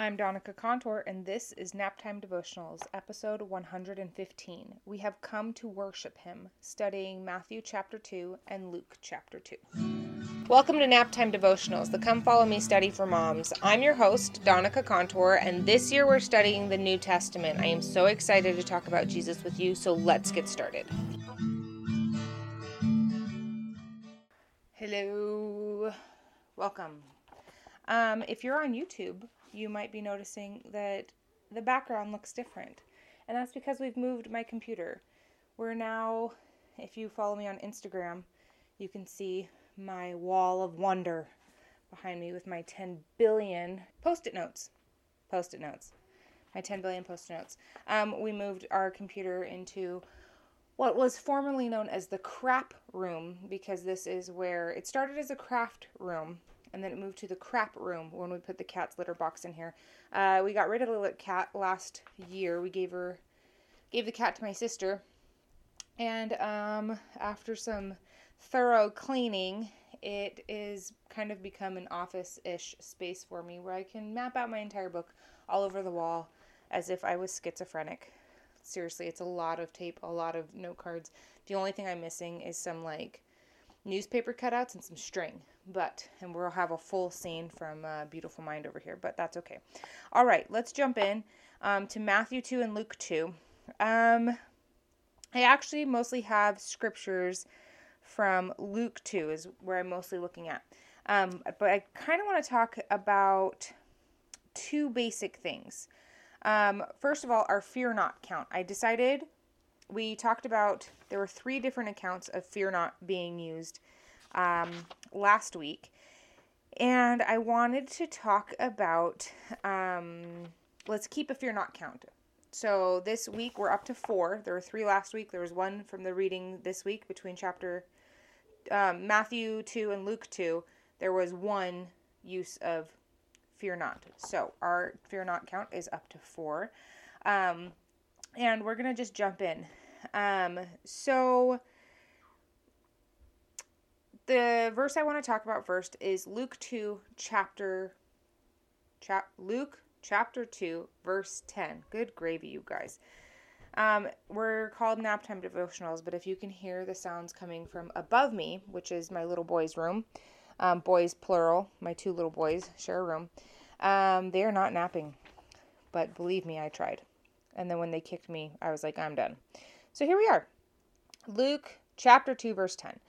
I'm Donica Contour, and this is Naptime Devotionals, episode 115. We have come to worship Him, studying Matthew chapter 2 and Luke chapter 2. Welcome to Naptime Devotionals, the Come Follow Me study for moms. I'm your host, Donica Contour, and this year we're studying the New Testament. I am so excited to talk about Jesus with you, so let's get started. Hello, welcome. Um, if you're on YouTube, you might be noticing that the background looks different. And that's because we've moved my computer. We're now, if you follow me on Instagram, you can see my wall of wonder behind me with my 10 billion post it notes. Post it notes. My 10 billion post it notes. Um, we moved our computer into what was formerly known as the crap room because this is where it started as a craft room and then it moved to the crap room when we put the cat's litter box in here. Uh, we got rid of the cat last year. We gave her, gave the cat to my sister, and um, after some thorough cleaning, it is kind of become an office-ish space for me where I can map out my entire book all over the wall as if I was schizophrenic. Seriously, it's a lot of tape, a lot of note cards. The only thing I'm missing is some like newspaper cutouts and some string. But, and we'll have a full scene from uh, Beautiful Mind over here, but that's okay. All right, let's jump in um, to Matthew 2 and Luke 2. Um, I actually mostly have scriptures from Luke 2, is where I'm mostly looking at. Um, but I kind of want to talk about two basic things. Um, first of all, our fear not count. I decided we talked about there were three different accounts of fear not being used um, last week. And I wanted to talk about um, let's keep a fear not count. So this week we're up to four. There were three last week. There was one from the reading this week between chapter um, Matthew 2 and Luke 2. There was one use of fear not. So our fear not count is up to four. Um, and we're going to just jump in. Um, so the verse I want to talk about first is Luke 2 chapter chap Luke chapter 2 verse 10. Good gravy you guys. Um, we're called naptime devotionals, but if you can hear the sounds coming from above me, which is my little boy's room, um, boys plural, my two little boys share a room, um, they are not napping. But believe me, I tried. And then when they kicked me, I was like, I'm done. So here we are. Luke chapter 2, verse 10.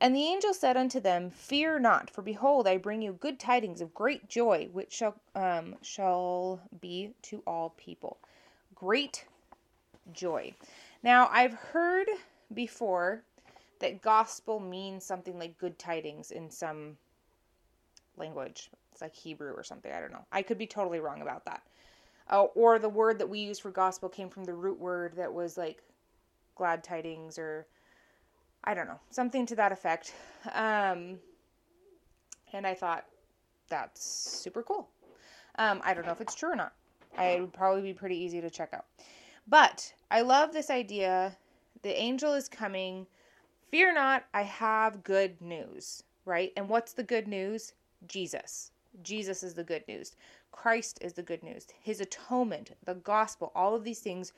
And the angel said unto them, Fear not, for behold, I bring you good tidings of great joy, which shall um, shall be to all people. Great joy. Now I've heard before that gospel means something like good tidings in some language. It's like Hebrew or something. I don't know. I could be totally wrong about that. Uh, or the word that we use for gospel came from the root word that was like glad tidings or I don't know, something to that effect. Um, and I thought that's super cool. Um, I don't know if it's true or not. It would probably be pretty easy to check out. But I love this idea. The angel is coming. Fear not, I have good news, right? And what's the good news? Jesus. Jesus is the good news. Christ is the good news. His atonement, the gospel, all of these things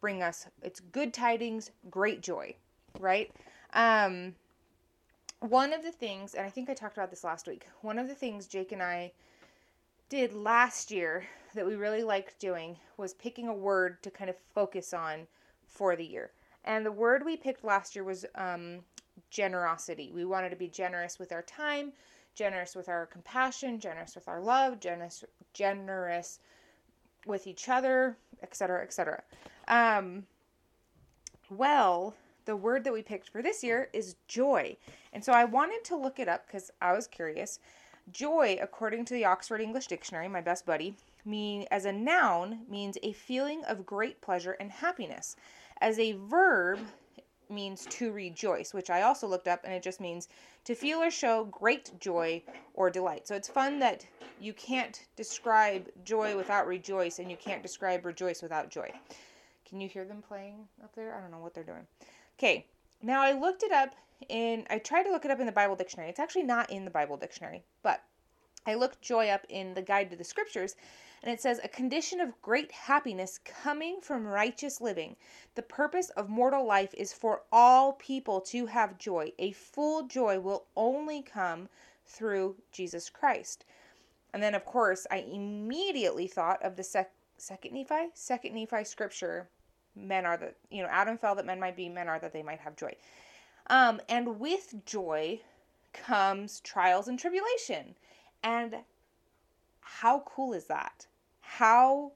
bring us it's good tidings, great joy, right? Um one of the things, and I think I talked about this last week, one of the things Jake and I did last year that we really liked doing was picking a word to kind of focus on for the year. And the word we picked last year was um, generosity. We wanted to be generous with our time, generous with our compassion, generous with our love, generous generous with each other, etc., etc. Um, well, the word that we picked for this year is joy. And so I wanted to look it up because I was curious. Joy, according to the Oxford English Dictionary, my best buddy, mean as a noun means a feeling of great pleasure and happiness. As a verb means to rejoice, which I also looked up and it just means to feel or show great joy or delight. So it's fun that you can't describe joy without rejoice and you can't describe rejoice without joy. Can you hear them playing up there? I don't know what they're doing. Okay, now I looked it up in, I tried to look it up in the Bible dictionary. It's actually not in the Bible dictionary, but I looked joy up in the guide to the scriptures, and it says, A condition of great happiness coming from righteous living. The purpose of mortal life is for all people to have joy. A full joy will only come through Jesus Christ. And then, of course, I immediately thought of the sec- second Nephi, second Nephi scripture. Men are that, you know, Adam fell that men might be, men are that they might have joy. Um, and with joy comes trials and tribulation. And how cool is that? How,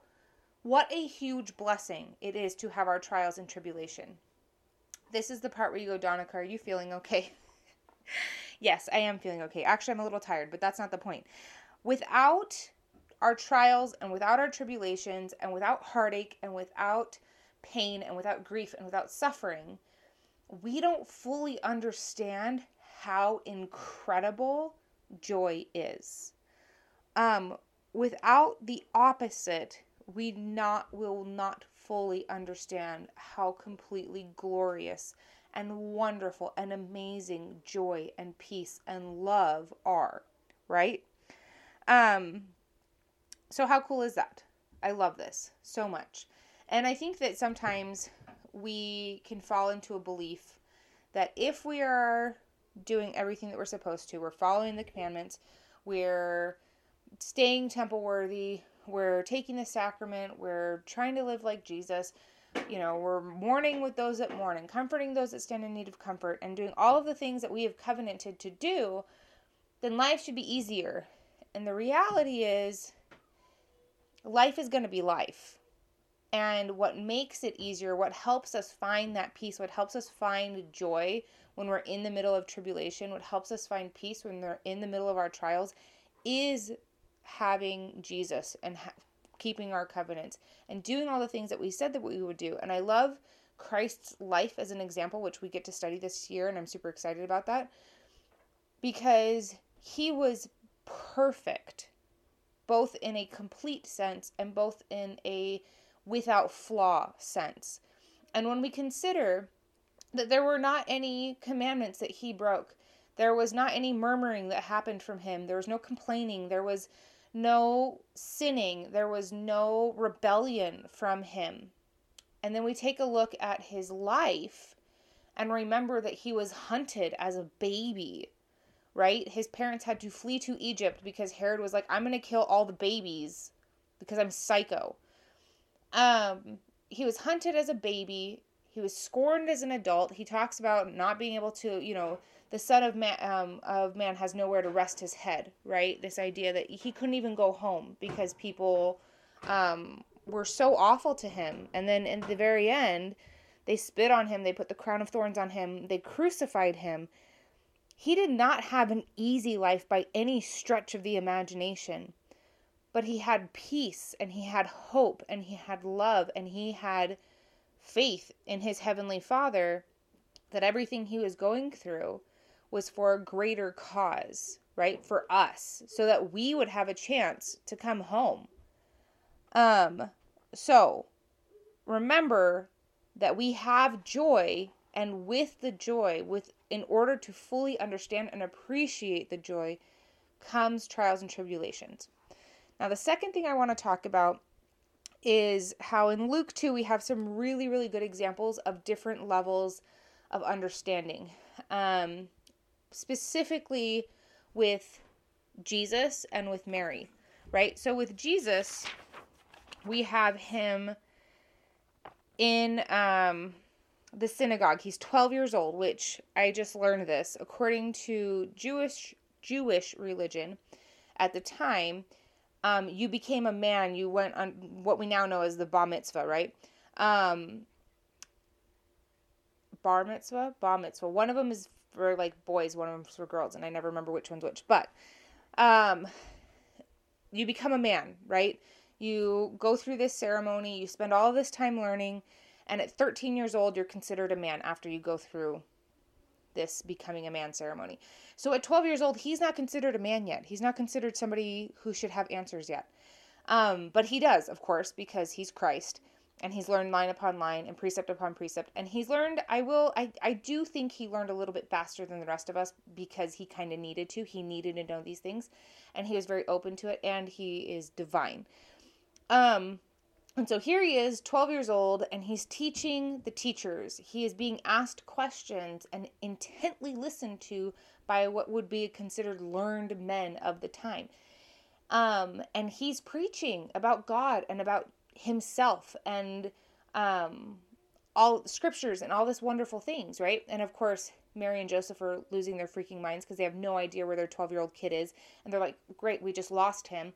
what a huge blessing it is to have our trials and tribulation. This is the part where you go, Donica, are you feeling okay? yes, I am feeling okay. Actually, I'm a little tired, but that's not the point. Without our trials and without our tribulations and without heartache and without pain and without grief and without suffering, we don't fully understand how incredible joy is. Um, without the opposite, we not will not fully understand how completely glorious and wonderful and amazing joy and peace and love are, right? Um so how cool is that? I love this so much. And I think that sometimes we can fall into a belief that if we are doing everything that we're supposed to, we're following the commandments, we're staying temple worthy, we're taking the sacrament, we're trying to live like Jesus, you know, we're mourning with those that mourn and comforting those that stand in need of comfort and doing all of the things that we have covenanted to do, then life should be easier. And the reality is, life is going to be life. And what makes it easier, what helps us find that peace, what helps us find joy when we're in the middle of tribulation, what helps us find peace when we're in the middle of our trials, is having Jesus and ha- keeping our covenants and doing all the things that we said that we would do. And I love Christ's life as an example, which we get to study this year, and I'm super excited about that because he was perfect, both in a complete sense and both in a without flaw sense. And when we consider that there were not any commandments that he broke, there was not any murmuring that happened from him, there was no complaining, there was no sinning, there was no rebellion from him. And then we take a look at his life and remember that he was hunted as a baby, right? His parents had to flee to Egypt because Herod was like, I'm going to kill all the babies because I'm psycho. Um, he was hunted as a baby. He was scorned as an adult. He talks about not being able to, you know, the son of man um, of man has nowhere to rest his head, right? This idea that he couldn't even go home because people um, were so awful to him. And then in the very end, they spit on him. They put the crown of thorns on him. They crucified him. He did not have an easy life by any stretch of the imagination but he had peace and he had hope and he had love and he had faith in his heavenly father that everything he was going through was for a greater cause, right? For us, so that we would have a chance to come home. Um so remember that we have joy and with the joy with in order to fully understand and appreciate the joy comes trials and tribulations. Now, the second thing I want to talk about is how in Luke 2 we have some really, really good examples of different levels of understanding. Um, specifically with Jesus and with Mary, right? So with Jesus, we have him in um, the synagogue. He's 12 years old, which I just learned this. According to Jewish Jewish religion at the time, um, you became a man. You went on what we now know as the bar mitzvah, right? Um, bar mitzvah, bat mitzvah. One of them is for like boys, one of them is for girls, and I never remember which one's which. But um, you become a man, right? You go through this ceremony. You spend all this time learning, and at 13 years old, you're considered a man after you go through this becoming a man ceremony. So at 12 years old, he's not considered a man yet. He's not considered somebody who should have answers yet. Um, but he does, of course, because he's Christ. and he's learned line upon line and precept upon precept and he's learned i will i, I do think he learned a little bit faster than the rest of us because he kind of needed to he needed to know these things and he was very open to it and he is divine um and so here he is 12 years old and he's teaching the teachers he is being asked questions and intently listened to by what would be considered learned men of the time um, and he's preaching about god and about himself and um, all scriptures and all this wonderful things, right? And of course, Mary and Joseph are losing their freaking minds because they have no idea where their 12 year old kid is. And they're like, great, we just lost him.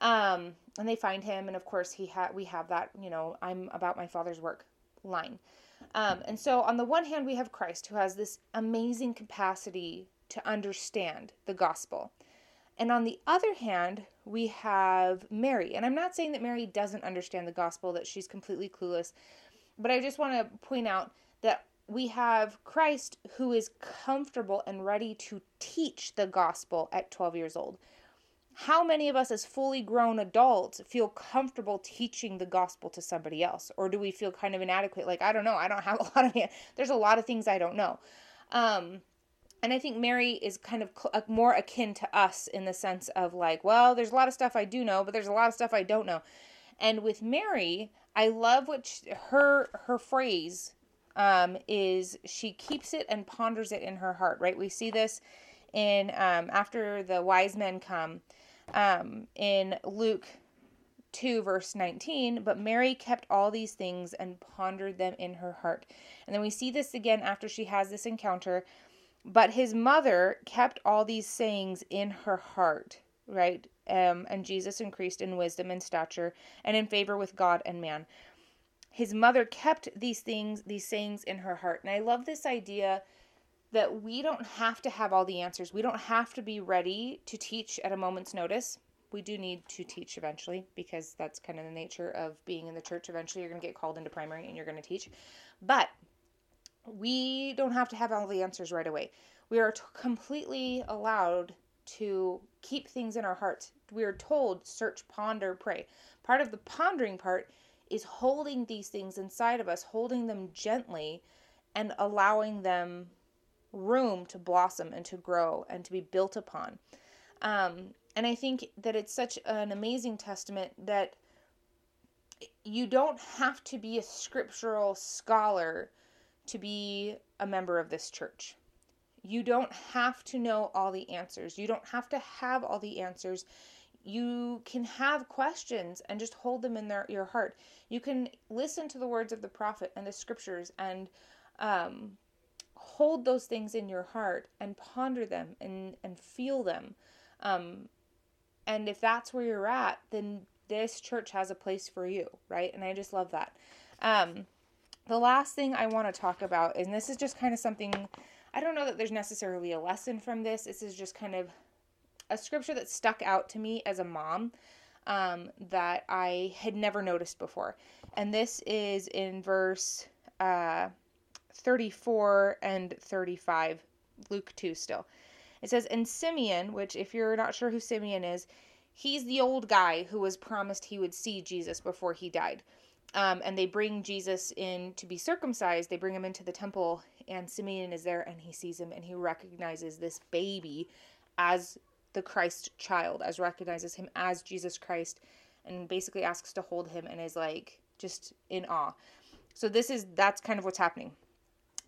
Um, and they find him. And of course, he had, we have that, you know, I'm about my father's work line. Um, and so on the one hand, we have Christ who has this amazing capacity to understand the gospel. And on the other hand, we have Mary. And I'm not saying that Mary doesn't understand the gospel, that she's completely clueless, but I just want to point out that we have Christ who is comfortable and ready to teach the gospel at 12 years old. How many of us, as fully grown adults, feel comfortable teaching the gospel to somebody else? Or do we feel kind of inadequate? Like, I don't know. I don't have a lot of, there's a lot of things I don't know. Um, and I think Mary is kind of cl- more akin to us in the sense of like, well, there's a lot of stuff I do know, but there's a lot of stuff I don't know. And with Mary, I love what she, her her phrase um, is. She keeps it and ponders it in her heart. Right? We see this in um, after the wise men come um, in Luke 2 verse 19 but mary kept all these things and pondered them in her heart and then we see this again after she has this encounter but his mother kept all these sayings in her heart, right? Um, and Jesus increased in wisdom and stature and in favor with God and man. His mother kept these things, these sayings in her heart. And I love this idea that we don't have to have all the answers. We don't have to be ready to teach at a moment's notice. We do need to teach eventually because that's kind of the nature of being in the church. Eventually, you're going to get called into primary and you're going to teach. But we don't have to have all the answers right away. We are t- completely allowed to keep things in our hearts. We are told, search, ponder, pray. Part of the pondering part is holding these things inside of us, holding them gently, and allowing them room to blossom and to grow and to be built upon. Um, and I think that it's such an amazing testament that you don't have to be a scriptural scholar to be a member of this church. You don't have to know all the answers. You don't have to have all the answers. You can have questions and just hold them in their, your heart. You can listen to the words of the prophet and the scriptures and um, hold those things in your heart and ponder them and, and feel them. Um, and if that's where you're at, then this church has a place for you, right? And I just love that. Um, the last thing I want to talk about, and this is just kind of something, I don't know that there's necessarily a lesson from this. This is just kind of a scripture that stuck out to me as a mom um, that I had never noticed before. And this is in verse uh, 34 and 35, Luke 2 still. It says, And Simeon, which, if you're not sure who Simeon is, he's the old guy who was promised he would see Jesus before he died. Um, and they bring Jesus in to be circumcised. They bring him into the temple, and Simeon is there, and he sees him, and he recognizes this baby as the Christ child, as recognizes him as Jesus Christ, and basically asks to hold him, and is like just in awe. So this is that's kind of what's happening.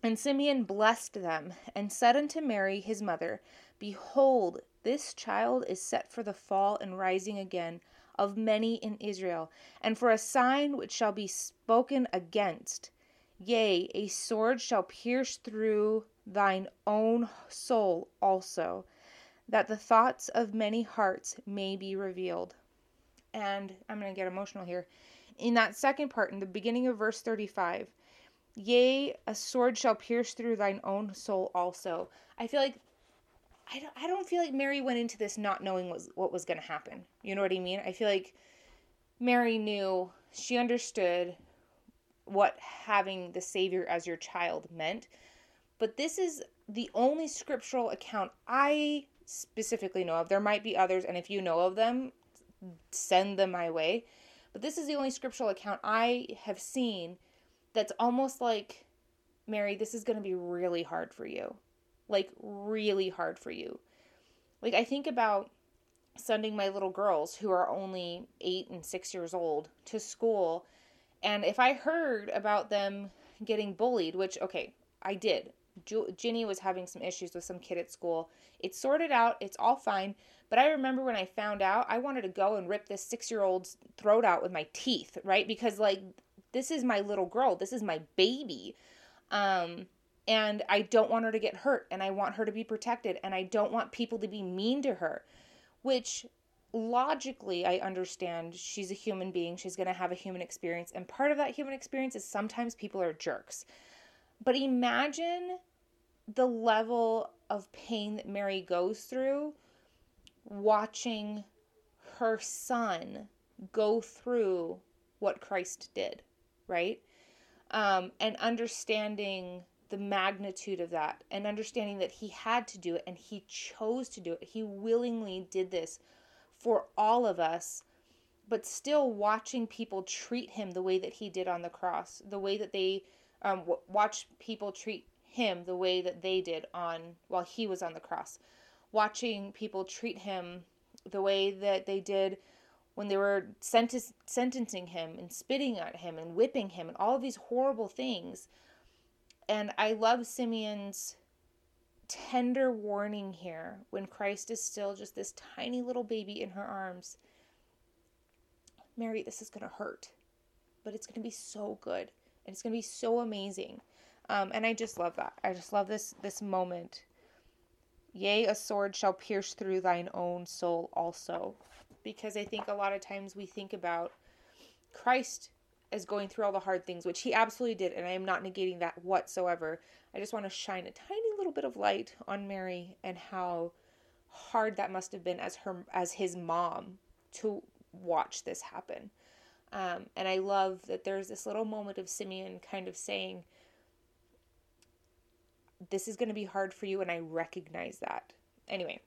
And Simeon blessed them and said unto Mary his mother, Behold, this child is set for the fall and rising again of many in Israel, and for a sign which shall be spoken against. Yea, a sword shall pierce through thine own soul also, that the thoughts of many hearts may be revealed. And I'm going to get emotional here. In that second part, in the beginning of verse 35, yea, a sword shall pierce through thine own soul also. I feel like I don't, I don't feel like Mary went into this not knowing what, what was going to happen. You know what I mean? I feel like Mary knew, she understood what having the Savior as your child meant. But this is the only scriptural account I specifically know of. There might be others, and if you know of them, send them my way. But this is the only scriptural account I have seen that's almost like, Mary, this is going to be really hard for you. Like, really hard for you. Like, I think about sending my little girls, who are only eight and six years old, to school. And if I heard about them getting bullied, which, okay, I did. Ginny was having some issues with some kid at school. It's sorted out, it's all fine. But I remember when I found out, I wanted to go and rip this six year old's throat out with my teeth, right? Because, like, this is my little girl, this is my baby. Um, and I don't want her to get hurt, and I want her to be protected, and I don't want people to be mean to her, which logically I understand she's a human being, she's going to have a human experience, and part of that human experience is sometimes people are jerks. But imagine the level of pain that Mary goes through watching her son go through what Christ did, right? Um, and understanding the magnitude of that and understanding that he had to do it and he chose to do it. He willingly did this for all of us, but still watching people treat him the way that he did on the cross, the way that they um, w- watch people treat him the way that they did on while he was on the cross watching people treat him the way that they did when they were senten- sentencing him and spitting at him and whipping him and all of these horrible things and i love simeon's tender warning here when christ is still just this tiny little baby in her arms mary this is going to hurt but it's going to be so good and it's going to be so amazing um, and I just love that. I just love this this moment. Yea, a sword shall pierce through thine own soul also. Because I think a lot of times we think about Christ as going through all the hard things, which he absolutely did, and I am not negating that whatsoever. I just want to shine a tiny little bit of light on Mary and how hard that must have been as her as his mom to watch this happen. Um, and I love that there's this little moment of Simeon kind of saying, this is going to be hard for you, and I recognize that. Anyway,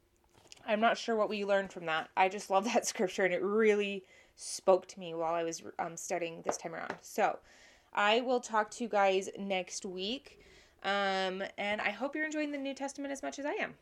I'm not sure what we learned from that. I just love that scripture, and it really spoke to me while I was um, studying this time around. So, I will talk to you guys next week. Um, and I hope you're enjoying the New Testament as much as I am.